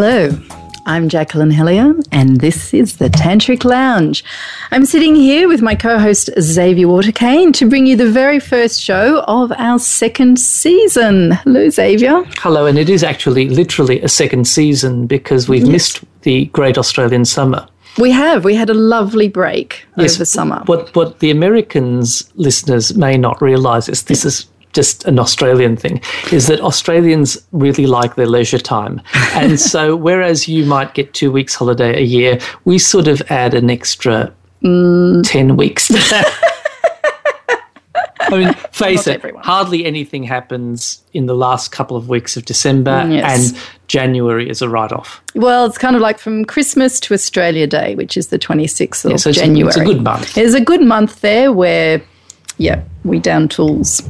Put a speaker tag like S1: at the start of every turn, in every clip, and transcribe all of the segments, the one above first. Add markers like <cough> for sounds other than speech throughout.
S1: Hello, I'm Jacqueline Hellyer, and this is the Tantric Lounge. I'm sitting here with my co host Xavier Waterkeyn to bring you the very first show of our second season. Hello, Xavier.
S2: Hello, and it is actually literally a second season because we've yes. missed the great Australian summer.
S1: We have. We had a lovely break yes, over summer.
S2: What what the Americans listeners may not realise is this is just an Australian thing, is that Australians really like their leisure time. <laughs> And so, whereas you might get two weeks holiday a year, we sort of add an extra mm. 10 weeks <laughs> I mean, face it, everyone. hardly anything happens in the last couple of weeks of December, mm, yes. and January is a write off.
S1: Well, it's kind of like from Christmas to Australia Day, which is the 26th of yeah, so it's January. A,
S2: it's a good month.
S1: There's a good month there where, yeah, we down tools.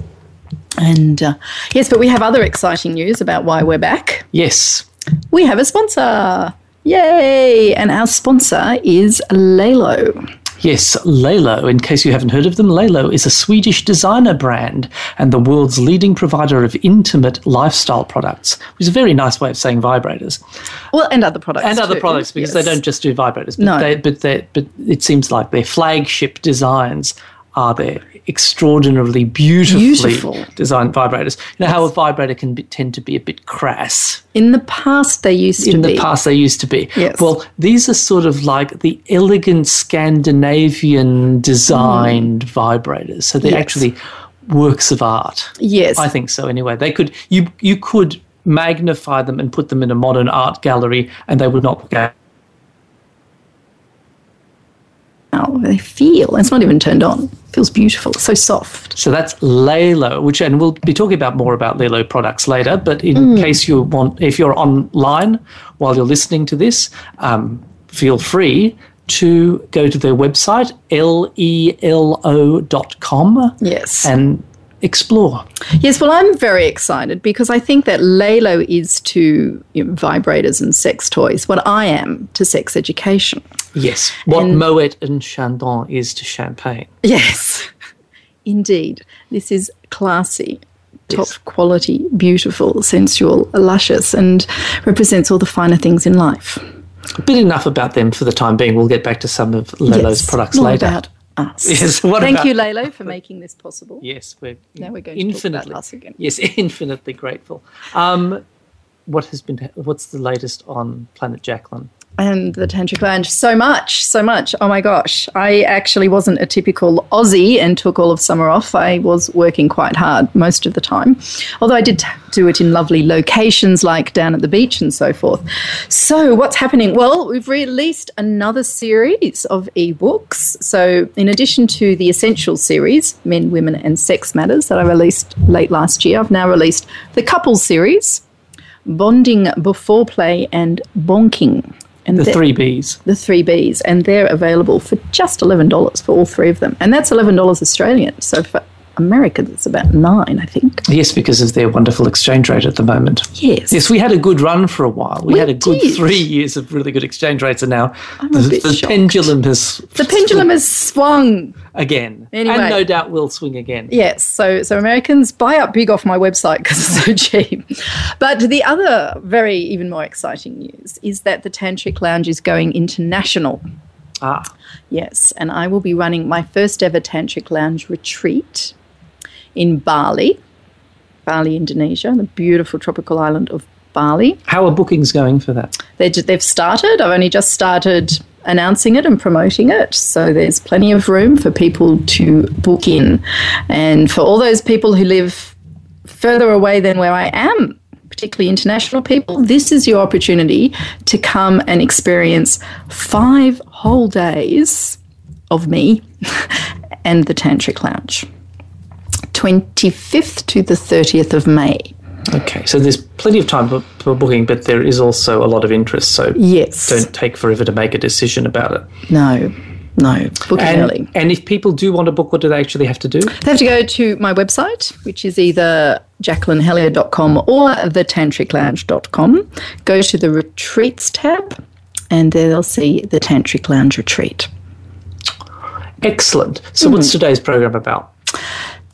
S1: And uh, yes, but we have other exciting news about why we're back.
S2: Yes.
S1: We have a sponsor. Yay! And our sponsor is LELO.
S2: Yes, LELO. In case you haven't heard of them, LELO is a Swedish designer brand and the world's leading provider of intimate lifestyle products, which is a very nice way of saying vibrators.
S1: Well, and other products.
S2: And other
S1: too.
S2: products because yes. they don't just do vibrators, but, no. they, but, they, but it seems like their flagship designs are their extraordinarily beautifully Beautiful. designed vibrators. You know yes. how a vibrator can be, tend to be a bit crass.
S1: In the past, they used to be.
S2: In the past, they used to be.
S1: Yes.
S2: Well, these are sort of like the elegant Scandinavian designed mm. vibrators. So they're yes. actually works of art.
S1: Yes,
S2: I think so. Anyway, they could you you could magnify them and put them in a modern art gallery, and they would not get
S1: how they feel. It's not even turned on. It feels beautiful. It's so soft.
S2: So that's LELO, which and we'll be talking about more about LELO products later. But in mm. case you want, if you're online while you're listening to this, um, feel free to go to their website lelo.com.
S1: Yes,
S2: and explore.
S1: Yes, well, I'm very excited because I think that LELO is to you know, vibrators and sex toys what I am to sex education.
S2: Yes, what and, Moet and Chandon is to champagne.
S1: Yes, <laughs> indeed. This is classy, top yes. quality, beautiful, sensual, luscious, and represents all the finer things in life.
S2: But enough about them for the time being. We'll get back to some of LELO's yes, products later.
S1: About us. <laughs>
S2: Yes.
S1: Thank about, you, LELO, for <laughs> making this possible.
S2: Yes, we're
S1: now we're going
S2: infinitely,
S1: us again.
S2: Yes, infinitely grateful. Um, what has been? What's the latest on Planet Jacqueline?
S1: And the Tantric Lounge so much, so much. Oh my gosh. I actually wasn't a typical Aussie and took all of summer off. I was working quite hard most of the time, although I did do it in lovely locations like down at the beach and so forth. So, what's happening? Well, we've released another series of ebooks. So, in addition to the Essential series, Men, Women, and Sex Matters, that I released late last year, I've now released the Couples series. Bonding Before Play and Bonking.
S2: And the three Bs.
S1: The three Bs. And they're available for just $11 for all three of them. And that's $11 Australian. So for America, it's about nine, I think.
S2: Yes, because of their wonderful exchange rate at the moment.
S1: Yes.
S2: Yes, we had a good run for a while. We, we had a good did. three years of really good exchange rates, and now the, the pendulum has
S1: the pendulum has swung
S2: again,
S1: anyway,
S2: and no doubt will swing again.
S1: Yes. So, so Americans buy up big off my website because it's so <laughs> cheap. But the other very even more exciting news is that the Tantric Lounge is going international.
S2: Ah.
S1: Yes, and I will be running my first ever Tantric Lounge retreat in Bali, Bali, Indonesia, the beautiful tropical island of Bali.
S2: How are bookings going for that?
S1: they have started. I've only just started announcing it and promoting it. So there's plenty of room for people to book in. And for all those people who live further away than where I am, particularly international people, this is your opportunity to come and experience five whole days of me <laughs> and the Tantric Lounge. 25th to the 30th of May.
S2: Okay, so there's plenty of time for, for, booking, but there is also a lot of interest. So
S1: yes,
S2: don't take forever to make a decision about it.
S1: No, no, book
S2: and,
S1: early.
S2: And if people do want to book, what do they actually have to do?
S1: They have to go to my website, which is either jacquelinehellyer.com or thetantriclounge.com. Go to the retreats tab, and there they'll see the Tantric Lounge retreat.
S2: Excellent. So, mm. what's today's program about?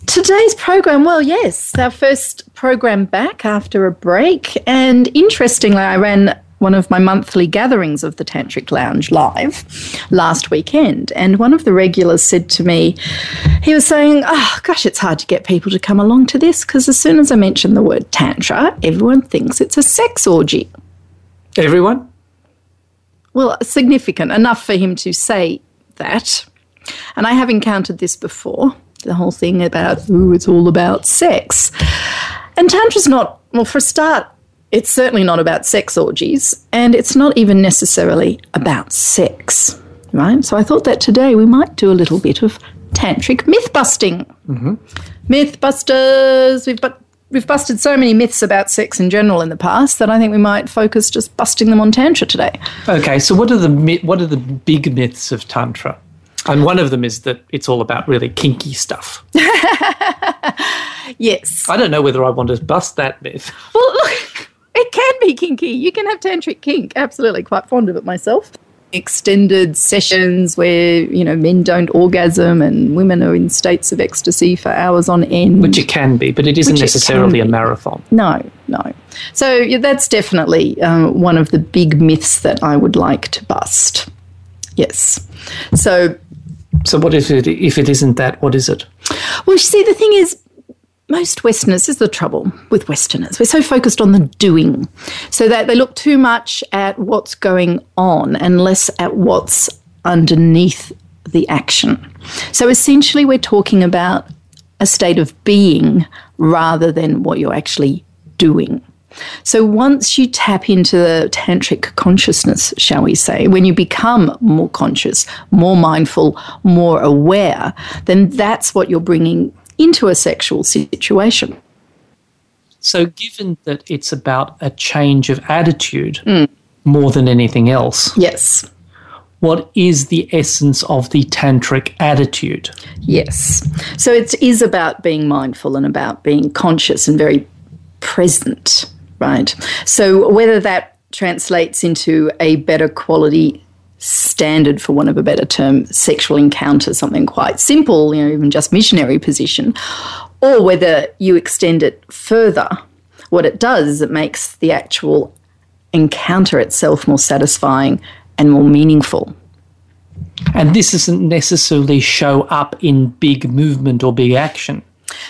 S1: Today's program, well, yes, our first program back after a break. And interestingly, I ran one of my monthly gatherings of the Tantric Lounge live last weekend. And one of the regulars said to me, he was saying, Oh, gosh, it's hard to get people to come along to this because as soon as I mention the word Tantra, everyone thinks it's a sex orgy.
S2: Everyone?
S1: Well, significant enough for him to say that. And I have encountered this before the whole thing about, ooh, it's all about sex. And Tantra's not, well, for a start, it's certainly not about sex orgies, and it's not even necessarily about sex, right? So I thought that today we might do a little bit of tantric myth busting. Mm-hmm. Mythbusters! We've but we've busted so many myths about sex in general in the past that I think we might focus just busting them on tantra today.
S2: Okay, so what are the what are the big myths of tantra? And one of them is that it's all about really kinky stuff. <laughs>
S1: yes.
S2: I don't know whether I want to bust that myth.
S1: Well, look, <laughs> it can be kinky. You can have tantric kink. Absolutely, quite fond of it myself. Extended sessions where you know men don't orgasm and women are in states of ecstasy for hours on end.
S2: Which it can be, but it isn't necessarily a marathon.
S1: No, no. So yeah, that's definitely um, one of the big myths that I would like to bust. Yes. So.
S2: So what if it if it isn't that? What is it?
S1: Well, you see, the thing is, most Westerners is the trouble with Westerners. We're so focused on the doing, so that they look too much at what's going on and less at what's underneath the action. So essentially, we're talking about a state of being rather than what you're actually doing. So once you tap into the tantric consciousness, shall we say, when you become more conscious, more mindful, more aware, then that's what you're bringing into a sexual situation.
S2: So, given that it's about a change of attitude mm. more than anything else,
S1: yes.
S2: What is the essence of the tantric attitude?
S1: Yes. So, it is about being mindful and about being conscious and very present, right? So, whether that translates into a better quality standard, for want of a better term, sexual encounter, something quite simple, you know, even just missionary position, or whether you extend it further, what it does is it makes the actual encounter itself more satisfying and more meaningful.
S2: And this doesn't necessarily show up in big movement or big action.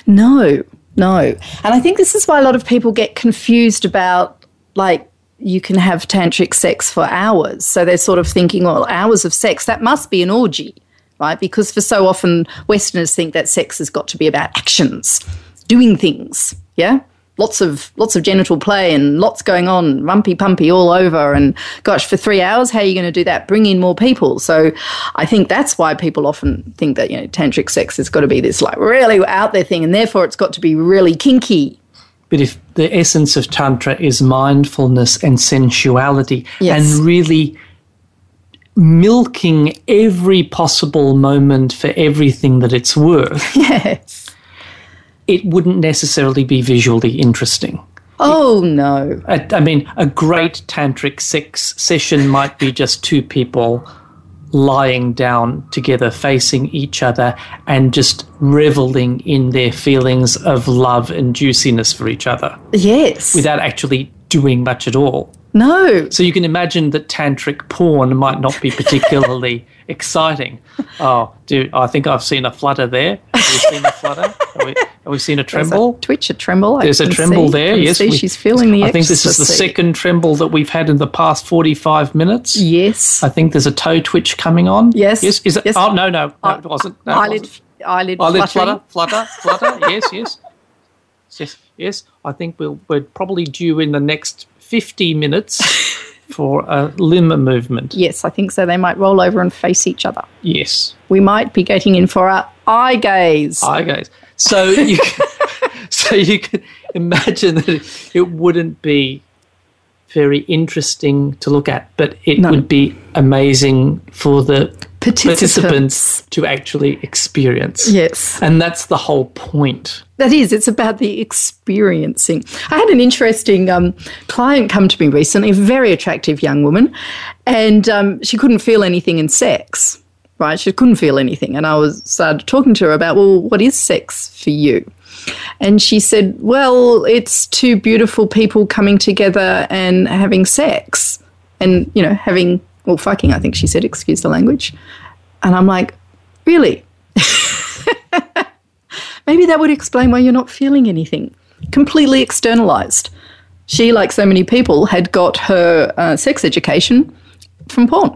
S1: No, no. And I think this is why a lot of people get confused about like you can have tantric sex for hours. So they're sort of thinking, well, hours of sex, that must be an orgy, right? Because for so often Westerners think that sex has got to be about actions, doing things, yeah? Lots of lots of genital play and lots going on, rumpy pumpy all over. And gosh, for three hours, how are you going to do that? Bring in more people. So I think that's why people often think that, you know, tantric sex has got to be this like really out there thing, and therefore it's got to be really kinky
S2: but if the essence of Tantra is mindfulness and sensuality yes. and really milking every possible moment for everything that it's worth, <laughs>
S1: yes.
S2: It wouldn't necessarily be visually interesting.
S1: Oh, no.
S2: I, I mean, a great tantric sex session might be just two people lying down together, facing each other, and just reveling in their feelings of love and juiciness for each other.
S1: Yes.
S2: Without actually doing much at all.
S1: No.
S2: So you can imagine that tantric porn might not be particularly <laughs> exciting. Oh, dude, I think I've seen a flutter there. Have we seen a flutter? Have we, have we seen a tremble?
S1: A twitch, a tremble.
S2: There's a tremble
S1: see,
S2: there. Yes,
S1: we, she's feeling the.
S2: I think this is the second tremble that we've had in the past forty-five minutes.
S1: Yes.
S2: I think there's a toe twitch coming on.
S1: Yes.
S2: Yes. Is it?
S1: Yes.
S2: Oh no, no, no, it wasn't. No,
S1: eyelid,
S2: it wasn't.
S1: eyelid,
S2: eyelid flutter, flutter, flutter. <laughs> yes, yes, yes, yes. I think we'll, we're probably due in the next fifty minutes <laughs> for a limb movement.
S1: Yes, I think so. They might roll over and face each other.
S2: Yes.
S1: We might be getting in for our eye gaze.
S2: Eye gaze. So you can, <laughs> so you can imagine that it wouldn't be very interesting to look at, but it no. would be amazing for the participants. participants. to actually experience.
S1: Yes.
S2: And that's the whole point.
S1: That is, it's about the experiencing. I had an interesting um, client come to me recently, a very attractive young woman, and um, she couldn't feel anything in sex, right? She couldn't feel anything. And I was started talking to her about, well, what is sex for you? And she said, well, it's two beautiful people coming together and having sex. and, you know, having, well, fucking, I think she said, excuse the language. And I'm like, really? <laughs> Maybe that would explain why you're not feeling anything. Completely externalized. She, like so many people, had got her uh, sex education from porn.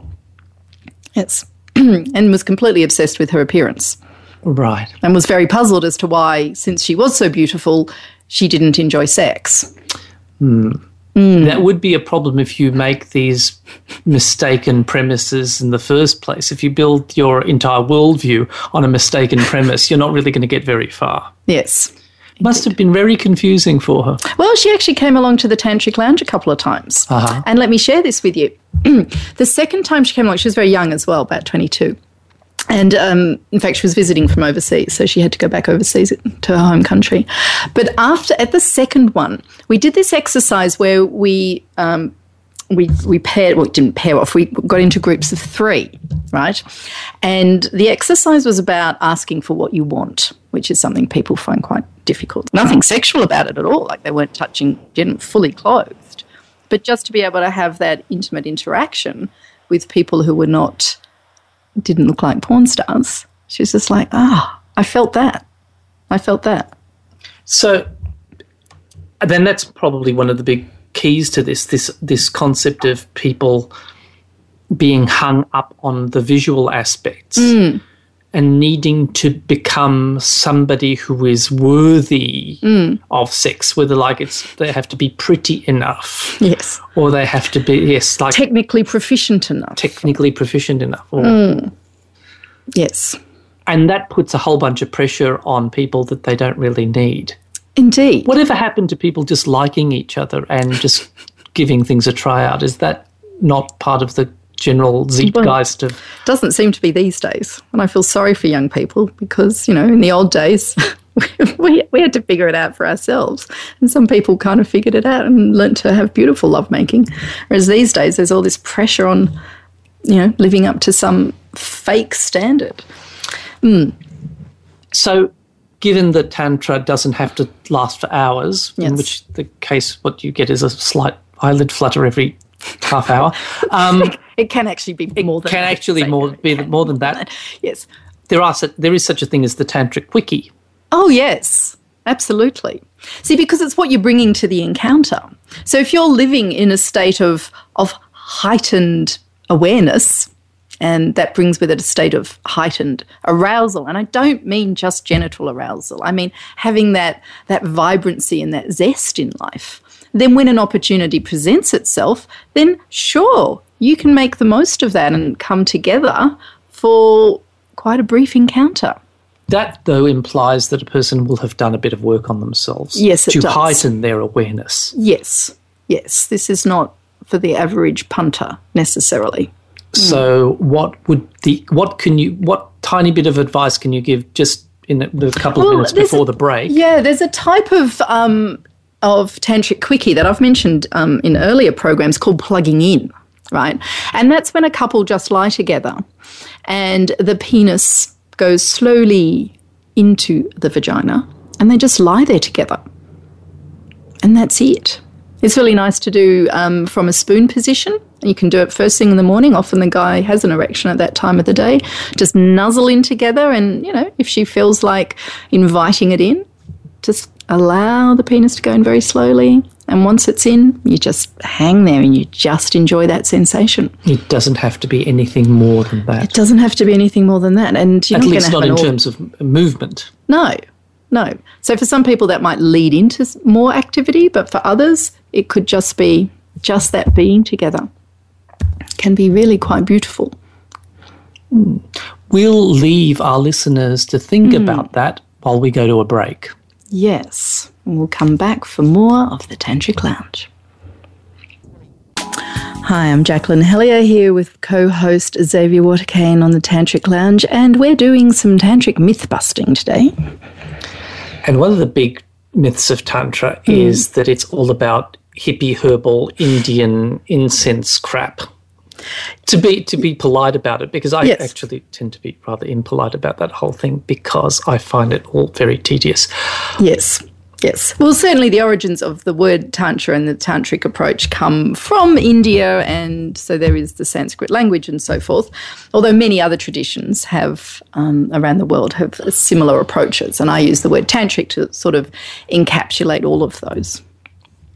S1: Yes. <clears throat> and was completely obsessed with her appearance
S2: Right.
S1: and was very puzzled as to why, since she was so beautiful, she didn't enjoy sex.
S2: That would be a problem if you make these mistaken premises in the first place. If you build your entire worldview on a mistaken premise, you're not really going to get very far.
S1: Yes.
S2: Must have been very confusing for her.
S1: Well, she actually came along to the Tantric Lounge a couple of times.
S2: Uh-huh.
S1: And let me share this with you. <clears throat> the second time she came along, she was very young as well, about 22. And um, in fact, she was visiting from overseas, so she had to go back overseas to her home country. But after, at the second one, we did this exercise where we um, we we paired well, we didn't pair off. We got into groups of three, right? And the exercise was about asking for what you want, which is something people find quite difficult. Nothing sexual about it at all. Like they weren't touching, didn't fully clothed, but just to be able to have that intimate interaction with people who were not didn't look like porn stars. She was just like, ah, I felt that. I felt that.
S2: So then that's probably one of the big keys to this this this concept of people being hung up on the visual aspects and needing to become somebody who is worthy mm. of sex whether like it's they have to be pretty enough
S1: Yes.
S2: or they have to be yes like
S1: Technically proficient enough.
S2: technically proficient enough or, mm.
S1: yes.
S2: and that puts a whole bunch of pressure on people that they don't really need
S1: Indeed.
S2: Whatever happened to people just liking each other and just giving things a try out? Is that not part of the general zeitgeist of
S1: doesn't seem to be these days. And I feel sorry for young people because, you know, in the old days, <laughs> we, we had to figure it out for ourselves. And some people kind of figured it out and learnt to have beautiful lovemaking. Whereas these days, there's all this pressure on, you know, living up to some fake standard. Hmm.
S2: so given that tantra doesn't have to last for hours, in which the case what you get is a slight eyelid flutter every half hour, um, <laughs>
S1: It can actually be more than
S2: can
S1: that.
S2: actually more be more than that. <laughs>
S1: Yes.
S2: There are there is such a thing as the tantric quickie.
S1: Oh, yes, absolutely. See, because it's what you're bringing to the encounter. So if you're living in a state of, of heightened awareness, and that brings with it a state of heightened arousal. And I don't mean just genital arousal, I mean having that, that vibrancy and that zest in life. Then, when an opportunity presents itself, then sure, you can make the most of that and come together for quite a brief encounter.
S2: That though implies that a person will have done a bit of work on themselves
S1: Yes, it
S2: to
S1: does.
S2: heighten their awareness.
S1: Yes, yes. This is not for the average punter necessarily.
S2: So, what would the what can you what tiny bit of advice can you give just in the, the couple of
S1: Well,
S2: minutes before
S1: a-
S2: the break?
S1: Yeah, there's a type of um, of tantric quickie that I've mentioned um, in earlier programs called plugging in, right? And that's when a couple just lie together, and the penis goes slowly into the vagina, and they just lie there together, and that's it. It's really nice to do um, from a spoon position. You can do it first thing in the morning. Often the guy has an erection at that time of the day. Just nuzzle in together, and you know, if she feels like inviting it in, just allow the penis to go in very slowly. And once it's in, you just hang there and you just enjoy that sensation.
S2: It doesn't have to be anything more than that.
S1: It doesn't have to be anything more than that. And you're
S2: At
S1: not
S2: least not in terms of movement.
S1: no, no. So for some people that might lead into more activity, but for others it could just be just that being together. Can be really quite beautiful. Hmm.
S2: We'll leave our listeners to think hmm. about that while we go to a break.
S1: Yes. And we'll come back for more of the Tantric Lounge. Hi, I'm Jacqueline Hellyer here with co host Xavier Waterkeyn on the Tantric Lounge, and we're doing some tantric myth busting today.
S2: And one of the big myths of Tantra
S1: Hmm.
S2: is that it's all about hippie herbal Indian incense crap. To be to be polite about it, because I
S1: Yes.
S2: actually tend to be rather impolite about that whole thing because I find it all very tedious.
S1: Yes. Yes. Well, certainly the origins of the word Tantra and the Tantric approach come from India, and so there is the Sanskrit language and so forth. Although many other traditions have um, around the world have similar approaches, and I use the word Tantric to sort of encapsulate all of those.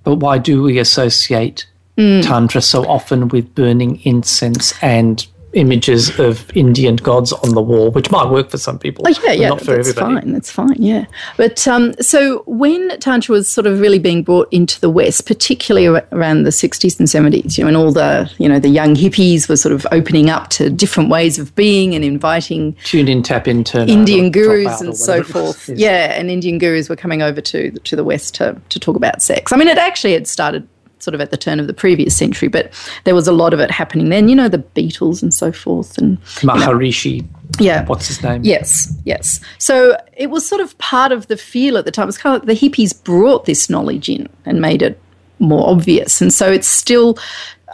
S2: But why do we associate mm. Tantra so often with burning incense and images of Indian gods on the wall, which might work for some people.
S1: Oh, yeah, yeah, not for that's everybody. fine. That's fine, yeah. But um, so when Tantra was sort of really being brought into the West, particularly around the 60s and 70s, you know, and all the, you know, the young hippies were sort of opening up to different ways of being and inviting
S2: tune in, tap in, turn
S1: Indian gurus and so forth. <laughs> Yeah, and Indian gurus were coming over to to the West to to talk about sex. I mean, it actually had started sort of at the turn of the previous century, but there was a lot of it happening then. You know, the Beatles and so forth, and
S2: Maharishi.
S1: You know, yeah.
S2: What's his name?
S1: Yes, yes. So it was sort of part of the feel at the time. It's kind of like the hippies brought this knowledge in and made it more obvious, and so it's still.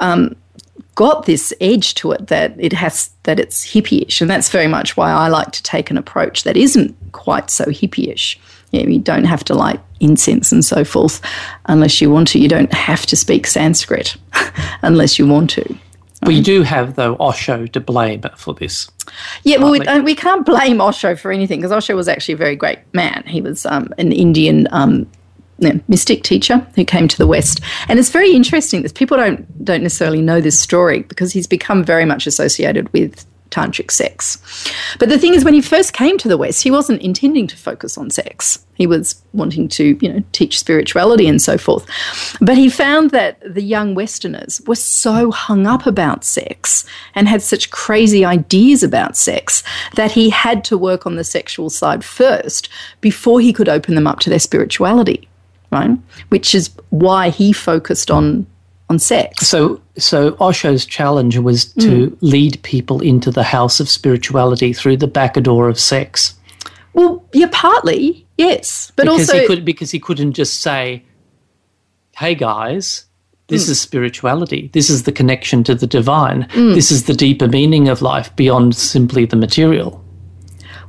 S1: Um, got this edge to it that it has that it's hippie-ish and that's very much why I like to take an approach that isn't quite so hippie-ish you, know, you don't have to light incense and so forth unless you want to. You don't have to speak Sanskrit <laughs> unless you want to.
S2: We do have, though, Osho to blame for this.
S1: Yeah, well, we, uh, we, can't blame Osho for anything because Osho was actually a very great man. He was um, an Indian um, mystic teacher who came to the West, and it's very interesting. That people don't don't necessarily know this story because he's become very much associated with tantric sex. But the thing is, when he first came to the West, he wasn't intending to focus on sex. He was wanting to, you know, teach spirituality and so forth. But he found that the young Westerners were so hung up about sex and had such crazy ideas about sex that he had to work on the sexual side first before he could open them up to their spirituality, right? Which is why he focused on on sex.
S2: So, so Osho's challenge was to mm. lead people into the house of spirituality through the back door of sex.
S1: Well, yeah, partly, yes, but
S2: because
S1: also
S2: he could because he couldn't just say, "Hey guys, this mm. is spirituality. This is the connection to the divine. Mm. This is the deeper meaning of life beyond simply the material."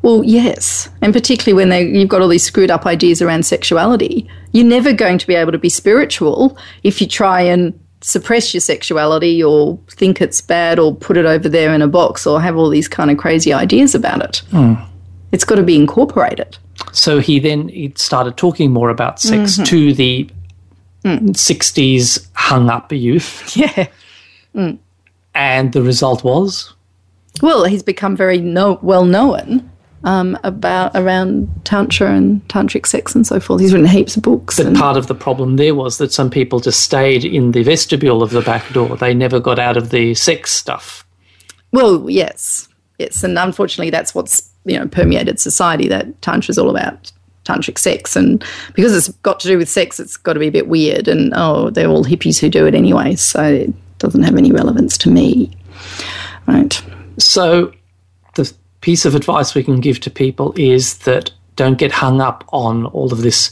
S1: Well, yes, and particularly when they, you've got all these screwed up ideas around sexuality, you're never going to be able to be spiritual if you try and suppress your sexuality or think it's bad or put it over there in a box or have all these kind of crazy ideas about it. Mm. It's got to be incorporated.
S2: So he then he started talking more about sex mm-hmm. to the mm. 60s hung up youth. <laughs>
S1: Yeah. Mm.
S2: And the result was?
S1: Well, he's become very no- well known um, about around tantra and tantric sex and so forth. He's written heaps of books.
S2: But part of the problem there was that some people just stayed in the vestibule of the back door. They never got out of the sex stuff.
S1: Well, yes, yes, and unfortunately, that's what's you know permeated society. That tantra is all about tantric sex, and because it's got to do with sex, it's got to be a bit weird. And oh, they're all hippies who do it anyway, so it doesn't have any relevance to me, right?
S2: So piece of advice we can give to people is that don't get hung up on all of this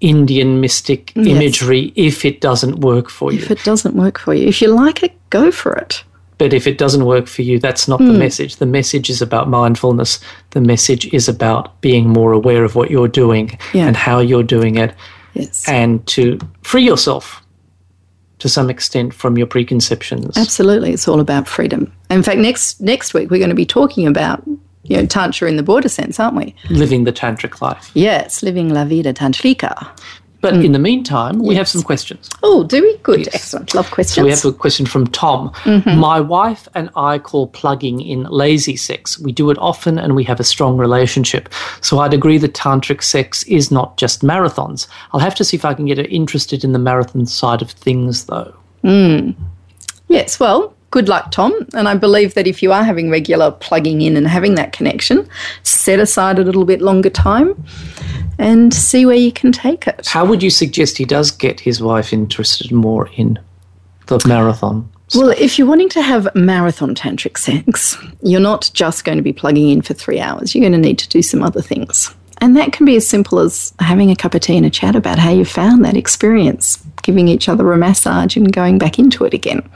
S2: Indian mystic yes. imagery if it doesn't work for you.
S1: If it doesn't work for you, if you like it, go for it.
S2: But if it doesn't work for you, that's not mm. the hmm. message. The message is about mindfulness. The message is about being more aware of what you're doing yeah. and how you're doing it.
S1: Yes.
S2: And to free yourself to some extent from your preconceptions.
S1: Absolutely, it's all about freedom. In fact, next next week we're going to be talking about you know tantra in the broader sense, aren't we?
S2: Living the tantric life.
S1: Yes, living la vida tantrika.
S2: But mm. in the meantime, we have some questions.
S1: Oh, do we? Good. Yes. Excellent. Love questions. So
S2: we have a question from Tom. Mm-hmm. My wife and I call plugging in lazy sex. We do it often and we have a strong relationship. So I'd agree that tantric sex is not just marathons. I'll have to see if I can get her interested in the marathon side of things, though.
S1: Mm. Yes, well, good luck, Tom. And I believe that if you are having regular plugging in and having that connection, set aside a little bit longer time and see where you can take it.
S2: How would you suggest he does get his wife interested more in the marathon?
S1: Well, if you're wanting to have marathon tantric sex, you're not just going to be plugging in for three hours. You're going to need to do some other things. And that can be as simple as having a cup of tea and a chat about how you found that experience, giving each other a massage and going back into it again.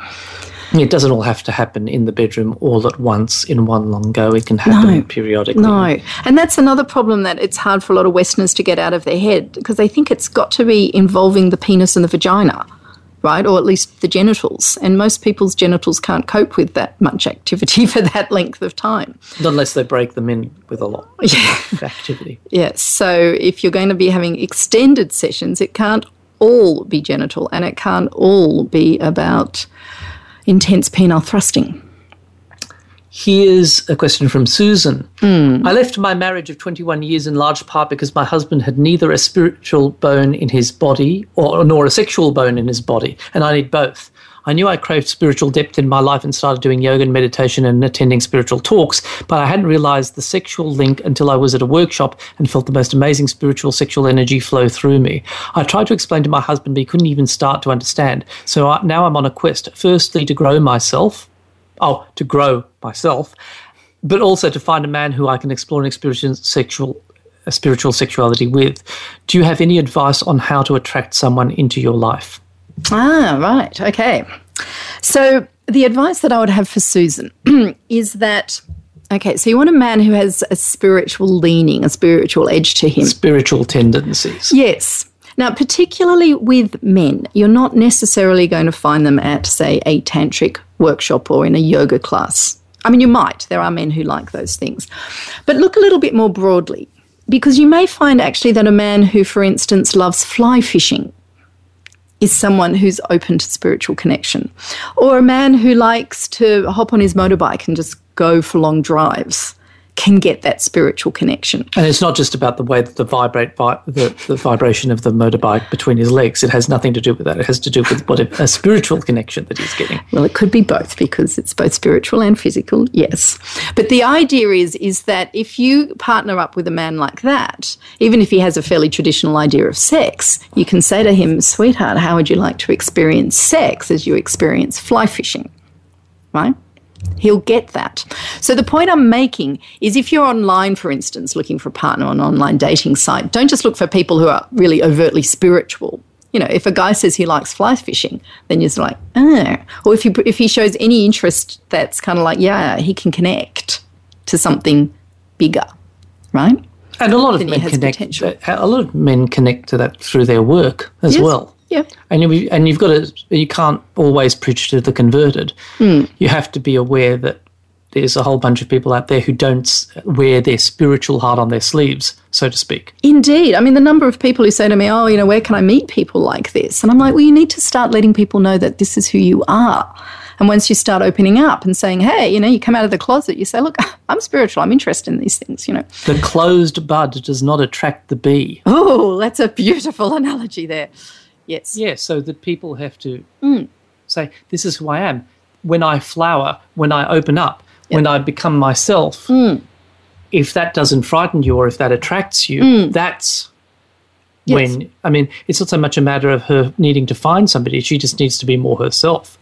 S2: It doesn't all have to happen in the bedroom all at once in one long go. It can happen
S1: No.
S2: periodically.
S1: No. And that's another problem that it's hard for a lot of Westerners to get out of their head because they think it's got to be involving the penis and the vagina, right? Or at least the genitals. And most people's genitals can't cope with that much activity <laughs> for that length of time.
S2: Unless they break them in with a lot <laughs> of activity.
S1: Yes. So if you're going to be having extended sessions, it can't all be genital and it can't all be about intense penile thrusting.
S2: Here's a question from Susan. Hmm. I left my marriage of 21 years in large part because my husband had neither a spiritual bone in his body or nor a sexual bone in his body, and I need both. I knew I craved spiritual depth in my life and started doing yoga and meditation and attending spiritual talks, but I hadn't realized the sexual link until I was at a workshop and felt the most amazing spiritual sexual energy flow through me. I tried to explain to my husband, but he couldn't even start to understand. So I, now I'm on a quest, firstly, to grow myself, oh, to grow myself, but also to find a man who I can explore and experience sexual, spiritual sexuality with. Do you have any advice on how to attract someone into your life?
S1: Ah, right. Okay. So the advice that I would have for Susan <clears throat> is that okay, so you want a man who has a spiritual leaning, a spiritual edge to him.
S2: Spiritual tendencies.
S1: Yes. Now, particularly with men, you're not necessarily going to find them at, say, a tantric workshop or in a yoga class. I mean, you might. There are men who like those things. But look a little bit more broadly, because you may find actually that a man who, for instance, loves fly fishing is someone who's open to spiritual connection. Or a man who likes to hop on his motorbike and just go for long drives can get that spiritual connection.
S2: And it's not just about the way that the vibrate vi- the, the vibration of the motorbike between his legs. It has nothing to do with that. It has to do with what a, a spiritual connection that he's getting.
S1: Well, it could be both because it's both spiritual and physical, yes. But the idea is is that if you partner up with a man like that, even if he has a fairly traditional idea of sex, you can say to him, "Sweetheart, how would you like to experience sex as you experience fly fishing?" Right? He'll get that. So the point I'm making is if you're online, for instance, looking for a partner on an online dating site, don't just look for people who are really overtly spiritual. You know, if a guy says he likes fly fishing, then you're like, ah. Or if, he, if he shows any interest that's kind of like, yeah, he can connect to something bigger, right?
S2: And a lot of men connect.
S1: potential.
S2: A lot of men connect to that through their work as
S1: Yes.
S2: well.
S1: Yeah.
S2: And you and you've got to you can't always preach to the converted.
S1: Hmm.
S2: You have to be aware that there's a whole bunch of people out there who don't wear their spiritual heart on their sleeves, so to speak.
S1: Indeed. I mean, the number of people who say to me, oh, you know, where can I meet people like this? And I'm like, well, you need to start letting people know that this is who you are. And once you start opening up and saying, hey, you know, you come out of the closet, you say, look, <laughs> I'm spiritual, I'm interested in these things, you know.
S2: The closed bud does not attract the bee.
S1: Oh, that's a beautiful <laughs> analogy there. Yes.
S2: Yeah, so that people have to
S1: Hmm.
S2: say, "This is who I am." When I flower, when I open up, when I become myself.
S1: Hmm.
S2: If that doesn't frighten you, or if that attracts you, that's
S1: Hmm. Yes.
S2: when. I mean, it's not so much a matter of her needing to find somebody; she just needs to be more herself.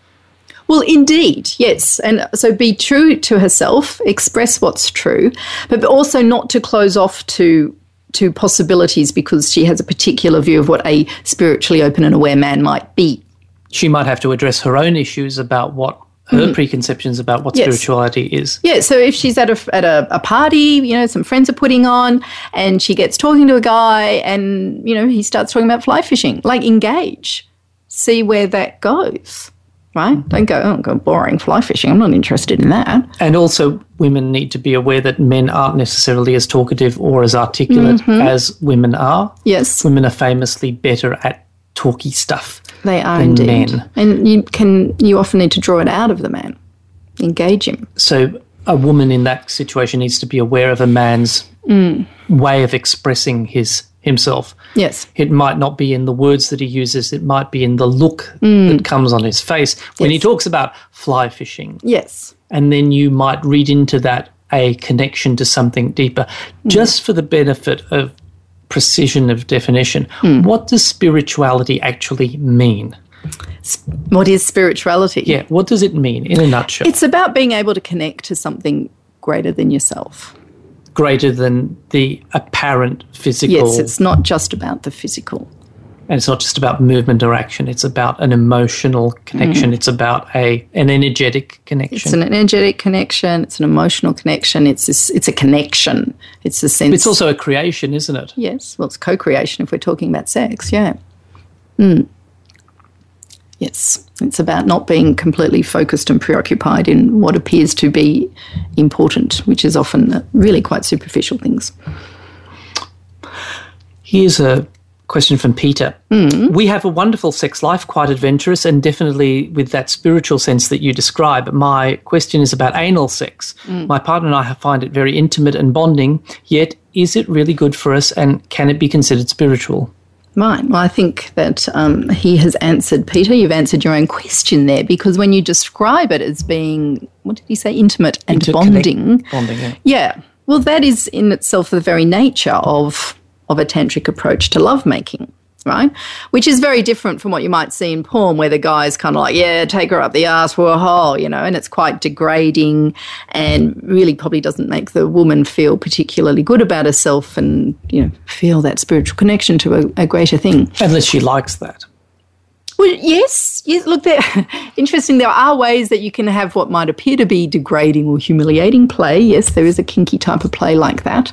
S1: Well, indeed, yes. And so be true to herself, express what's true, but also not to close off to to possibilities because she has a particular view of what a spiritually open and aware man might be.
S2: She might have to address her own issues about what her mm-hmm. preconceptions about what.
S1: Yes.
S2: spirituality is.
S1: Yeah, so if she's at a at a, a party, you know, some friends are putting on, and she gets talking to a guy, and you know, he starts talking about fly fishing, like engage, see where that goes. Right? Don't go, oh, God, boring fly fishing. I'm not interested in that.
S2: And also, women need to be aware that men aren't necessarily as talkative or as articulate
S1: Mm-hmm.
S2: as women are.
S1: Yes,
S2: Women are famously better at talky stuff.
S1: they are indeed.
S2: men.
S1: And you can, you often need to draw it out of the man, engage him.
S2: So, a woman in that situation needs to be aware of a man's
S1: Mm.
S2: way of expressing his himself.
S1: Yes,
S2: It might not be in the words that he uses, it might be in the look
S1: Mm.
S2: that comes on his face when he talks about fly fishing.
S1: yes,
S2: and then you might read into that a connection to something deeper.
S1: Mm.
S2: Just for the benefit of precision of definition,
S1: Hmm.
S2: what does spirituality actually mean?
S1: What is spirituality?
S2: Yeah, what does it mean in a nutshell?
S1: It's about being able to connect to something greater than yourself.
S2: Greater than the apparent physical.
S1: Yes, it's not just about the physical.
S2: And it's not just about movement or action, it's about an emotional connection. It's about a an energetic connection.
S1: It's an energetic connection. It's an emotional connection. It's this, it's a connection. It's a sense.
S2: It's also a creation, isn't it?
S1: yes. Well, it's co-creation if we're talking about sex. Yeah. Mm. Yes, it's about not being completely focused and preoccupied in what appears to be important, which is often really quite superficial things.
S2: Here's a question from Peter. Mm-hmm. We have a wonderful sex life, quite adventurous, and definitely with that spiritual sense that you describe. My question is about anal sex. Mm. My partner and I find it very intimate and bonding, yet is it really good for us and can it be considered spiritual?
S1: Right. Well, I think that um, he has answered, Peter. You've answered your own question there because when you describe it as being, what did he say, intimate and bonding,
S2: Bonding, yeah.
S1: Yeah. Well, that is in itself the very nature of of a tantric approach to lovemaking, right? Which is very different from what you might see in porn, where the guy's kind of like, "Yeah, take her up the ass for a hole," you know, and it's quite degrading, and really probably doesn't make the woman feel particularly good about herself, and you know, feel that spiritual connection to a, a greater thing.
S2: Unless she likes that.
S1: Well, yes, yes. Look, there. <laughs> Interesting. There are ways that you can have what might appear to be degrading or humiliating play. Yes, there is a kinky type of play like that,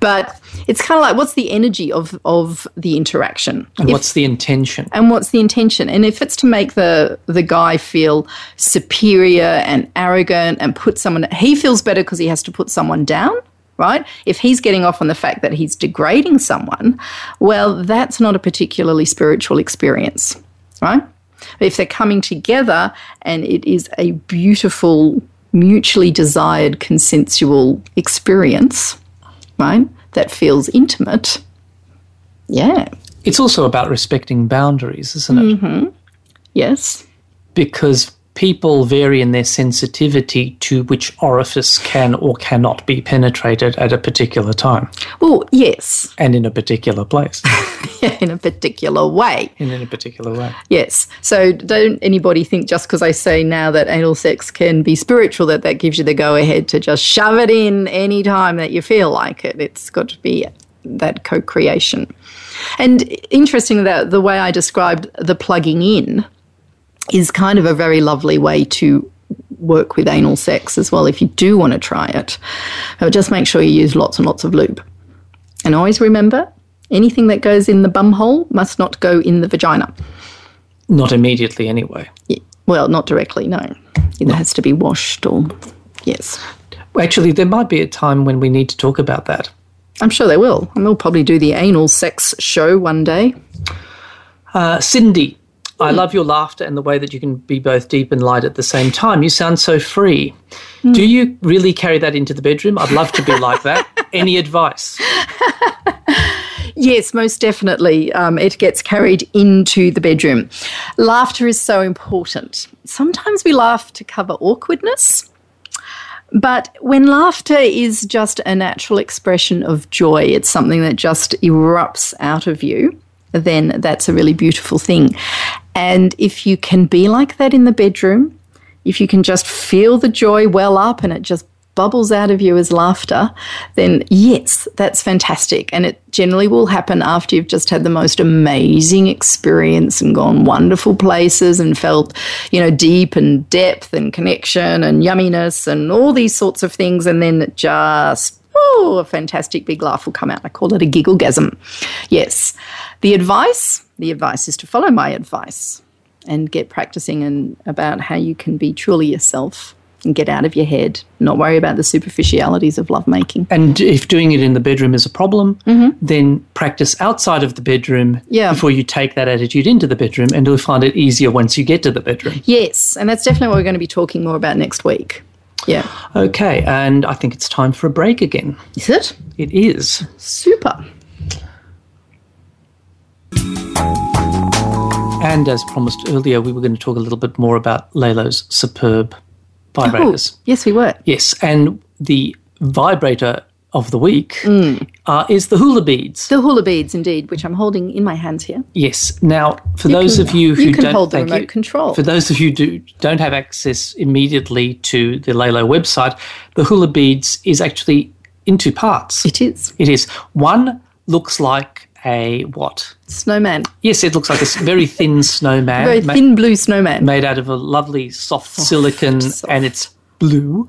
S1: but it's kind of like what's the energy of of the interaction,
S2: And
S1: If-
S2: what's the intention?
S1: and what's the intention? And if it's to make the the guy feel superior and arrogant and put someone, he feels better because he has to put someone down. Right? If he's getting off on the fact that he's degrading someone, well, that's not a particularly spiritual experience right? But if they're coming together and it is a beautiful, mutually desired, consensual experience, right? That feels intimate. Yeah.
S2: It's also about respecting boundaries, isn't it? Mm-hmm.
S1: Yes.
S2: Because people vary in their sensitivity to which orifice can or cannot be penetrated at a particular time
S1: Well, yes,
S2: and in a particular place <laughs> <laughs>
S1: in a particular way.
S2: and in a particular way.
S1: Yes. So don't anybody think just because I say now that anal sex can be spiritual that that gives you the go ahead to just shove it in any time that you feel like it. It's got to be that co-creation. And interesting that the way I described the plugging in is kind of a very lovely way to work with anal sex as well if you do want to try it. But just make sure you use lots and lots of lube. And always remember, anything that goes in the bum hole must not go in the vagina.
S2: Not immediately, anyway.
S1: Yeah. Well, not directly, no. Either has to be washed or, yes.
S2: Actually, there might be a time when we need to talk about that.
S1: I'm sure they will. And we'll probably do the anal sex show one day.
S2: Uh, Cindy, I love your laughter and the way that you can be both deep and light at the same time. You sound so free. Do you really carry that into the bedroom? I'd love to be like that. <laughs> Any advice? <laughs>
S1: Yes, most definitely. Um, it gets carried into the bedroom. Laughter is so important. Sometimes we laugh to cover awkwardness. But when laughter is just a natural expression of joy, it's something that just erupts out of you, then that's a really beautiful thing. And if you can be like that in the bedroom, if you can just feel the joy well up and it just bubbles out of you as laughter, then yes, that's fantastic. And it generally will happen after you've just had the most amazing experience and gone wonderful places and felt, you know, deep and depth and connection and yumminess and all these sorts of things. And then just, oh, a fantastic big laugh will come out. I call it a gigglegasm. Yes. The advice, the advice is to follow my advice and get practicing and about how you can be truly yourself and get out of your head, not worry about the superficialities of lovemaking.
S2: And if doing it in the bedroom is a problem, mm-hmm. then practice outside of the bedroom
S1: Yeah.
S2: before you take that attitude into the bedroom, and you'll find it easier once you get to the bedroom.
S1: Yes, and that's definitely what we're going to be talking more about next week. Yeah.
S2: Okay, and I think it's time for a break again.
S1: Is it?
S2: It is.
S1: Super.
S2: And as promised earlier, we were going to talk a little bit more about LELO's superb
S1: Oh,
S2: vibrators.
S1: yes, we were.
S2: Yes, and the vibrator of the week
S1: Mm.
S2: uh, is the hula beads.
S1: The hula beads, indeed, which I'm holding in my hands here.
S2: Yes. Now, for those
S1: can-
S2: of you who
S1: you can
S2: don't
S1: hold the remote
S2: you.
S1: control.
S2: for those of you who don't have access immediately to the LELO website, the hula beads is actually in two parts.
S1: It is.
S2: It is one looks like a what?
S1: Snowman.
S2: Yes, it looks like a very thin snowman.
S1: Very
S2: ma-
S1: thin blue snowman.
S2: made out of a lovely soft, silicon
S1: soft.
S2: and it's blue.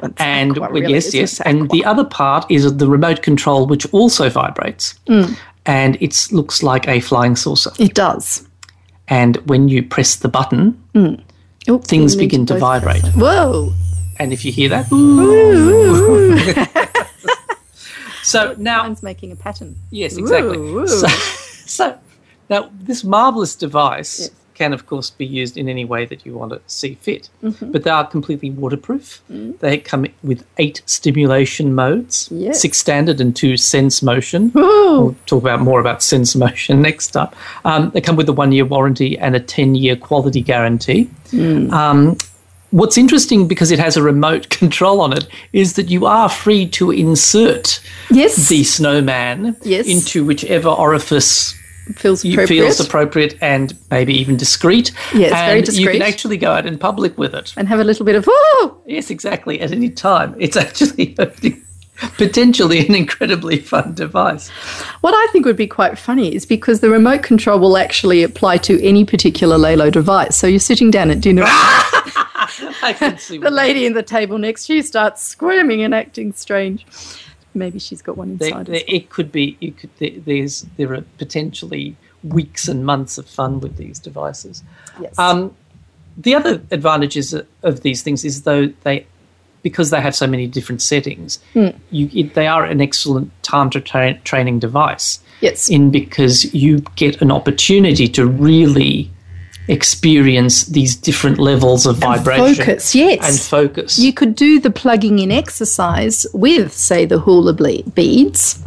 S1: That's
S2: And
S1: aqua, really,
S2: yes, yes. And the other part is the remote control, which also vibrates.
S1: Mm.
S2: And it looks like a flying saucer.
S1: It does.
S2: And when you press the button,
S1: Oh,
S2: Things begin to
S1: both-
S2: vibrate.
S1: Whoa.
S2: and if you hear that, <laughs> <laughs> so now
S1: Mine's making a pattern.
S2: Yes, exactly.
S1: Ooh, ooh.
S2: So, <laughs> so now this marvelous device can, of course, be used in any way that you want to see fit.
S1: Mm-hmm.
S2: But they are completely waterproof. They come with eight stimulation modes:
S1: Yes.
S2: six standard and two sense motion.
S1: Ooh.
S2: We'll talk about more about sense motion <laughs> next time. Um, they come with a one-year warranty and a ten-year quality guarantee.
S1: Mm.
S2: Um, What's interesting because it has a remote <laughs> control on it is that you are free to insert
S1: Yes.
S2: the snowman
S1: Yes.
S2: into whichever orifice
S1: feels appropriate.
S2: feels appropriate and maybe even discreet.
S1: Yes,
S2: and
S1: very
S2: You can actually go out in public with it.
S1: and have a little bit of, oh,
S2: Yes, exactly. At any time, it's <laughs> actually potentially an incredibly fun device.
S1: What I think would be quite funny is because the remote control will actually apply to any particular LELO device. So you're sitting down at dinner, <laughs>
S2: I can <laughs> see.
S1: the lady in the table next to you starts squirming and acting strange. Maybe she's got one inside.
S2: there,
S1: well.
S2: it could be. You could. There, there's. There are potentially weeks and months of fun with these devices.
S1: Yes.
S2: Um, the other advantages of these things is though they, because they have so many different settings,
S1: Hmm.
S2: you it, they are an excellent time to tra- training device.
S1: yes.
S2: In because you get an opportunity to really experience these different levels of vibration And
S1: Focus, yes.
S2: and focus.
S1: You could do the plugging in exercise with, say, the hula beads.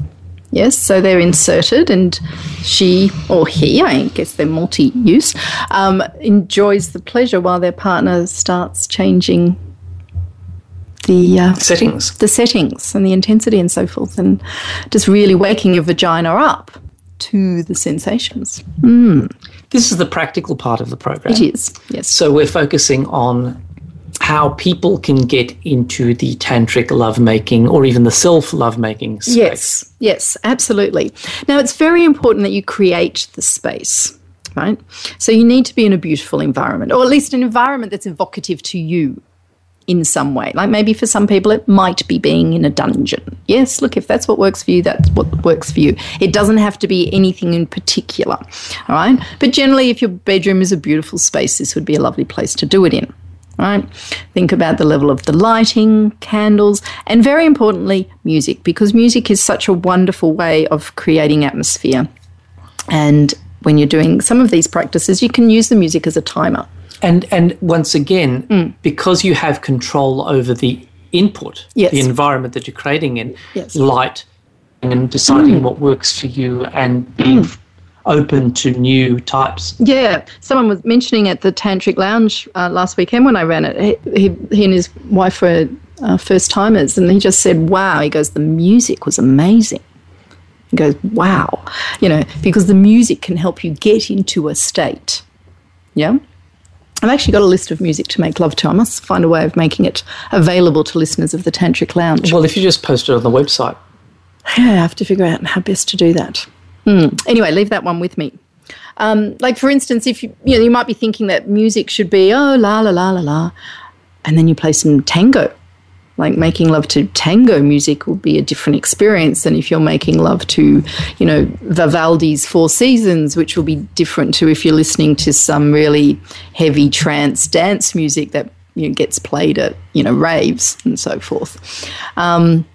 S1: Yes, so they're inserted, and she or he, I guess they're multi use, um, enjoys the pleasure while their partner starts changing the. Uh,
S2: settings.
S1: the settings and the intensity and so forth, and just really waking your vagina up to the sensations.
S2: This is the practical part of the program.
S1: It is, yes.
S2: So we're focusing on how people can get into the tantric lovemaking or even the self lovemaking space.
S1: Yes, yes, absolutely. Now, it's very important that you create the space, right? So you need to be in a beautiful environment, or at least an environment that's evocative to you in some way. Like maybe for some people, it might be being in a dungeon. Yes, look, if that's what works for you, that's what works for you. It doesn't have to be anything in particular, all right? But generally, if your bedroom is a beautiful space, this would be a lovely place to do it in right? Think about the level of the lighting, candles, and very importantly, music, because music is such a wonderful way of creating atmosphere. And when you're doing some of these practices, you can use the music as a timer.
S2: And and once again,
S1: Mm.
S2: because you have control over the input,
S1: Yes.
S2: the environment that you're creating in,
S1: Yes.
S2: light, and deciding what works for you and being open to new types.
S1: Yeah, someone was mentioning at the Tantric Lounge uh, last weekend when I ran it. He, he, he and his wife were uh, first timers, and he just said, "Wow!" He goes, "The music was amazing." He goes, "Wow," you know, because the music can help you get into a state. Yeah. I've actually got a list of music to make love to. I must find a way of making it available to listeners of the Tantric Lounge.
S2: Well, if you just post it on the website,
S1: Yeah, I have to figure out how best to do that. Hmm. Anyway, leave that one with me. Um, like for instance, if you you know you might be thinking that music should be oh la la la la la, and then you play some tango. Like making love to tango music will be a different experience than if you're making love to, you know, Vivaldi's Four Seasons, which will be different to if you're listening to some really heavy trance dance music that you know, gets played at you know raves and so forth. Um,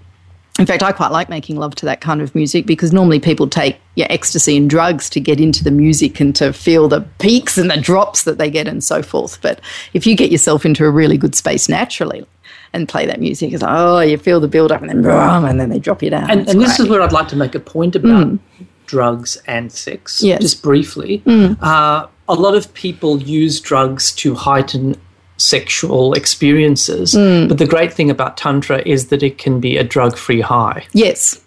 S1: in fact, I quite like making love to that kind of music because normally people take yeah, ecstasy and drugs to get into the music and to feel the peaks and the drops that they get and so forth. But if you get yourself into a really good space naturally and play that music, it's like, oh, you feel the build up and then boom, and then they drop you down.
S2: and, and this is where I'd like to make a point about mm. drugs and sex,
S1: Yes.
S2: just briefly. Mm. Uh, a lot of people use drugs to heighten sexual experiences, mm. but the great thing about Tantra is that it can be a drug free high.
S1: yes,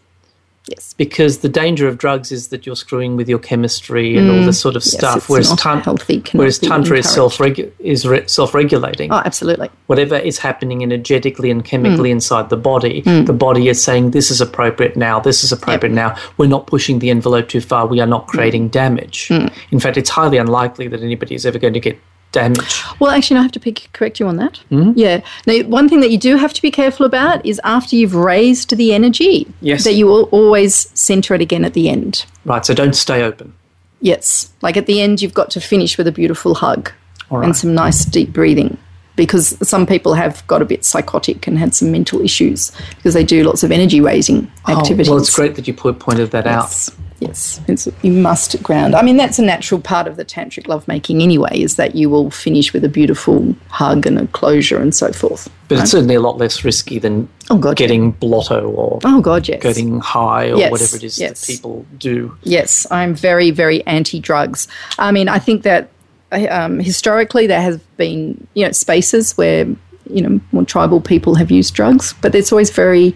S1: Yes.
S2: Because the danger of drugs is that you're screwing with your chemistry and all this sort of
S1: Mm. Yes,
S2: stuff. whereas, tan-
S1: healthy,
S2: whereas tantra is self is re- self-regulating.
S1: Oh, absolutely.
S2: Whatever is happening energetically and chemically
S1: Mm.
S2: inside the body, the body is saying this is appropriate now. This is appropriate now. We're not pushing the envelope too far. We are not creating damage.
S1: Mm.
S2: In fact, it's highly unlikely that anybody is ever going to get damage.
S1: Well, actually, no, I have to pick, correct you on that.
S2: Hmm?
S1: Yeah. Now, one thing that you do have to be careful about is after you've raised the energy,
S2: Yes.
S1: that you will always center it again at the end.
S2: Right. So don't stay open.
S1: Yes. Like at the end, you've got to finish with a beautiful hug
S2: All right.
S1: and some nice deep breathing. Because some people have got a bit psychotic and had some mental issues because they do lots of energy raising activities.
S2: Oh, well, it's great that you pointed that out.
S1: Yes, you must ground. I mean, that's a natural part of the tantric lovemaking anyway, is that you will finish with a beautiful hug and a closure and so forth.
S2: But it's certainly a lot less risky than
S1: Oh, God, yeah.
S2: getting blotto or
S1: Oh, God, yes.
S2: getting high or
S1: Yes,
S2: whatever it is
S1: yes.
S2: that people do.
S1: Yes, I'm very, very anti drugs. I mean, I think that um, historically there have been, you know, spaces where, you know, more tribal people have used drugs, but it's always very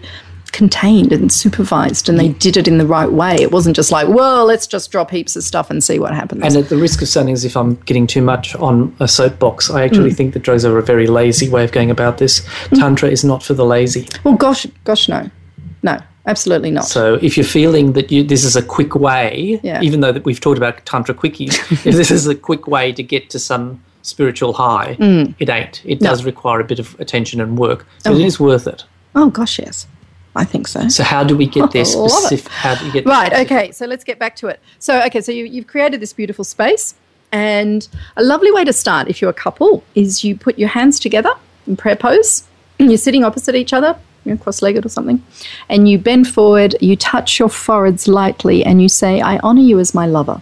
S1: contained and supervised and they did it in the right way. It wasn't just like, well, let's just drop heaps of stuff and see what happens.
S2: And at the risk of sounding as if I'm getting too much on a soapbox, I
S1: Mm.
S2: actually think that drugs are a very lazy way of going about this. Tantra is not for the lazy.
S1: well, gosh, gosh, no. No, absolutely not.
S2: So if you're feeling that you, this is a quick way,
S1: Yeah.
S2: even though that we've talked about Tantra quickies, <laughs> if this is a quick way to get to some spiritual high, it ain't. It does require a bit of attention and work, but it is worth it.
S1: oh, gosh, yes. I think so.
S2: So how do we get <laughs> there specific? How do you get
S1: Right, okay, so let's get back to it. So, okay, so you, you've created this beautiful space, and a lovely way to start if you're a couple is you put your hands together in prayer pose. <clears throat> You're sitting opposite each other, you know, cross legged or something, and you bend forward, you touch your foreheads lightly, and you say, I honor you as my lover.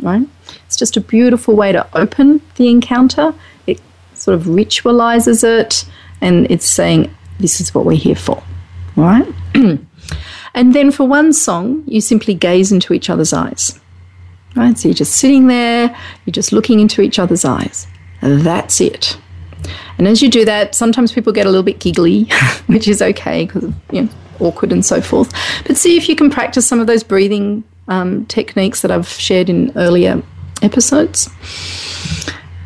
S1: Right? It's just a beautiful way to open the encounter. It sort of ritualizes it, and it's saying, This is what we're here for. Right? <clears throat> And then for one song, you simply gaze into each other's eyes. Right? So you're just sitting there, you're just looking into each other's eyes. That's it. And as you do that, sometimes people get a little bit giggly, <laughs> which is okay because you know, awkward and so forth. But see if you can practice some of those breathing um, techniques that I've shared in earlier episodes.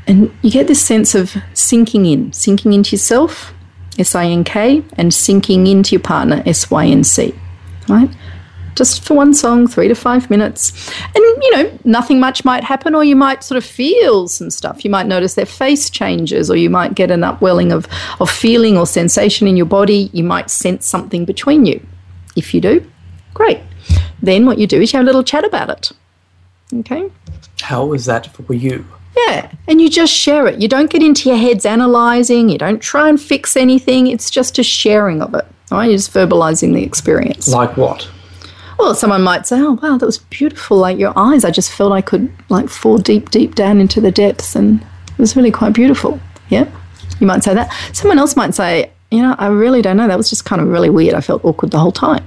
S1: And you get this sense of sinking in, sinking into yourself, S I N K, and sinking into your partner, S Y N C right? Just for one song, three to five minutes. And, you know, nothing much might happen, or you might sort of feel some stuff. You might notice their face changes, or you might get an upwelling of, of feeling or sensation in your body. You might sense something between you. If you do, great. Then what you do is you have a little chat about it. Okay?
S2: How was that for you?
S1: Yeah, and you just share it. You don't get into your heads analyzing, you don't try and fix anything. It's just a sharing of it. Right, you're just verbalizing the experience.
S2: Like what?
S1: Well, someone might say, "Oh, wow, that was beautiful! Like your eyes, I just felt I could like fall deep, deep down into the depths, and it was really quite beautiful." Yeah, you might say that. Someone else might say, "You know, I really don't know. That was just kind of really weird. I felt awkward the whole time,"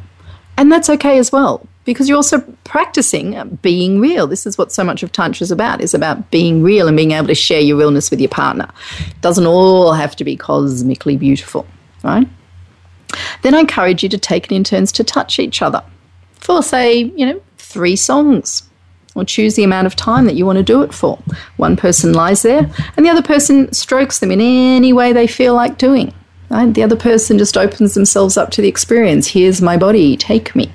S1: and that's okay as well because you're also practicing being real. This is what so much of tantra is about: is about being real and being able to share your realness with your partner. It doesn't all have to be cosmically beautiful, right? Then I encourage you to take it in turns to touch each other for, say, you know, three songs. Or choose the amount of time that you want to do it for. One person lies there, and the other person strokes them in any way they feel like doing. Right? The other person just opens themselves up to the experience. Here's my body, take me.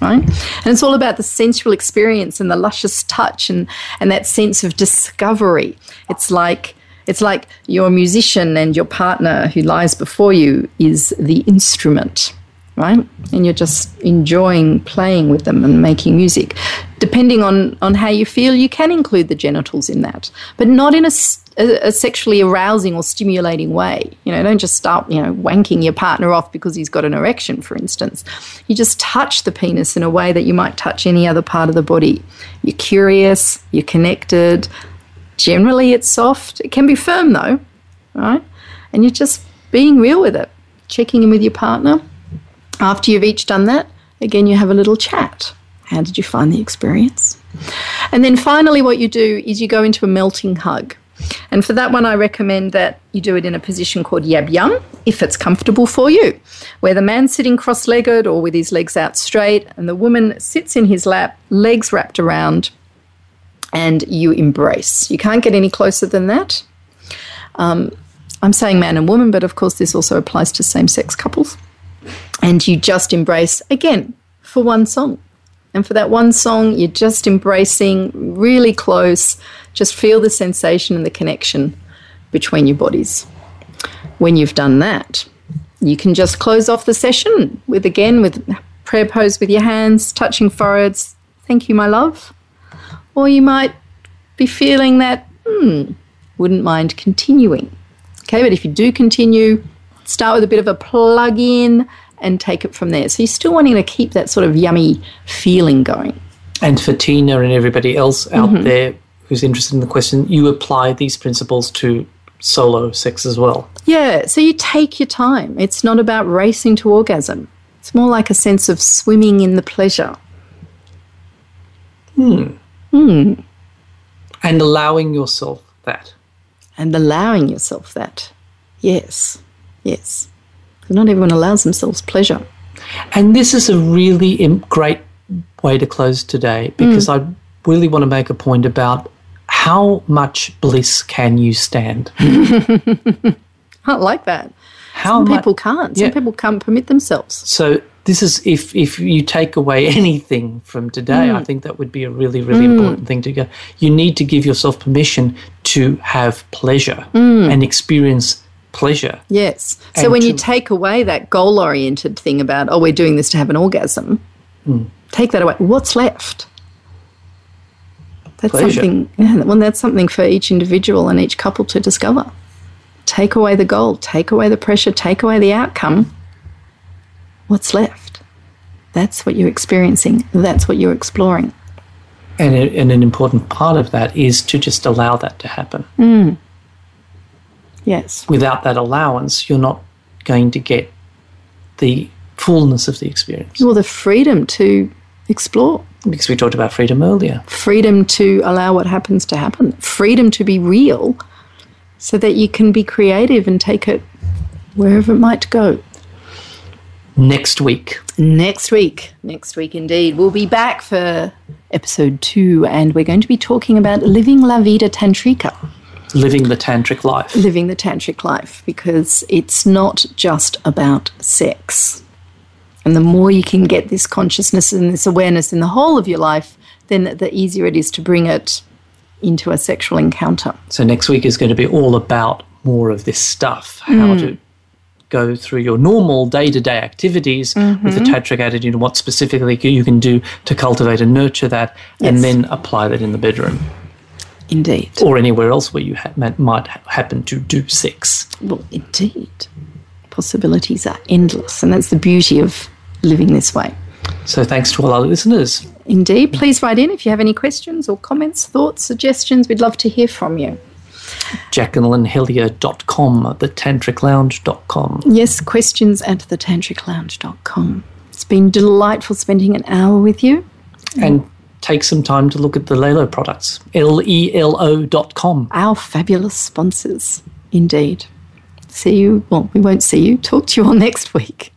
S1: Right? And it's all about the sensual experience and the luscious touch and, and that sense of discovery. It's like it's like your musician and your partner who lies before you is the instrument, right? And you're just enjoying playing with them and making music. Depending on, on how you feel, you can include the genitals in that, but not in a, a- a sexually arousing or stimulating way. You know, don't just start, you know, wanking your partner off because he's got an erection, for instance. You just touch the penis in a way that you might touch any other part of the body. You're curious, you're connected, Generally, it's soft. It can be firm though, right? And you're just being real with it, checking in with your partner. After you've each done that, again, you have a little chat. How did you find the experience? And then finally, what you do is you go into a melting hug. And for that one, I recommend that you do it in a position called Yab Yum if it's comfortable for you, where the man's sitting cross legged or with his legs out straight, and the woman sits in his lap, legs wrapped around, and you embrace. You can't get any closer than that. Um, I'm saying man and woman, but of course, this also applies to same sex couples. And you just embrace again for one song. And for that one song, you're just embracing really close, just feel the sensation and the connection between your bodies. When you've done that, you can just close off the session with again with prayer pose with your hands, touching foreheads. Thank you, my love. Or you might be feeling that, hmm, wouldn't mind continuing. Okay, but if you do continue, start with a bit of a plug in and take it from there. So you're still wanting to keep that sort of yummy feeling going.
S2: And for Tina and everybody else out mm-hmm. there who's interested in the question, you apply these principles to solo sex as well.
S1: Yeah, so you take your time. It's not about racing to orgasm. It's more like a sense of swimming in the pleasure.
S2: Hmm.
S1: Hmm.
S2: And allowing yourself that.
S1: And allowing yourself that. Yes. Yes. Not everyone allows themselves pleasure.
S2: And this is a really great way to close today because mm. I really want to make a point about how much bliss can you stand? <laughs>
S1: I like that. How Some people can't. Some yeah. people can't permit themselves.
S2: So this is if if you take away <laughs> anything from today, mm. I think that would be a really really mm. important thing to go. You need to give yourself permission to have pleasure
S1: mm.
S2: and experience pleasure.
S1: Yes. So when to, you take away that goal oriented thing about oh we're doing this to have an orgasm,
S2: mm.
S1: take that away. What's left? That's
S2: pleasure.
S1: something. Yeah, well, that's something for each individual and each couple to discover. Take away the goal. Take away the pressure. Take away the outcome. What's left? That's what you're experiencing. That's what you're exploring.
S2: And, and an important part of that is to just allow that to happen.
S1: Mm. Yes.
S2: Without that allowance, you're not going to get the fullness of the experience.
S1: Or the freedom to explore.
S2: Because we talked about freedom earlier.
S1: Freedom to allow what happens to happen. Freedom to be real so that you can be creative and take it wherever it might go.
S2: Next week.
S1: Next week. Next week, indeed. We'll be back for episode two, and we're going to be talking about living La Vida Tantrika.
S2: Living the tantric life.
S1: Living the tantric life, because it's not just about sex. And the more you can get this consciousness and this awareness in the whole of your life, then the easier it is to bring it into a sexual encounter.
S2: So next week is going to be all about more of this stuff, how mm. to go through your normal day-to-day activities
S1: mm-hmm.
S2: with the tantric attitude and what specifically you can do to cultivate and nurture that yes. and then apply that in the bedroom.
S1: Indeed.
S2: Or anywhere else where you ha- might happen to do sex.
S1: Well, indeed. Possibilities are endless, and that's the beauty of living this way.
S2: So thanks to all our listeners.
S1: Indeed. Please write in if you have any questions or comments, thoughts, suggestions. We'd love to hear from you.
S2: JacquelineHellyer.com, thetantriclounge.com.
S1: Yes, questions at thetantriclounge.com. It's been delightful spending an hour with you.
S2: And take some time to look at the Lelo products, L-E-L-O dot com.
S1: Our fabulous sponsors, indeed. See you, well, we won't see you. Talk to you all <laughs> next week.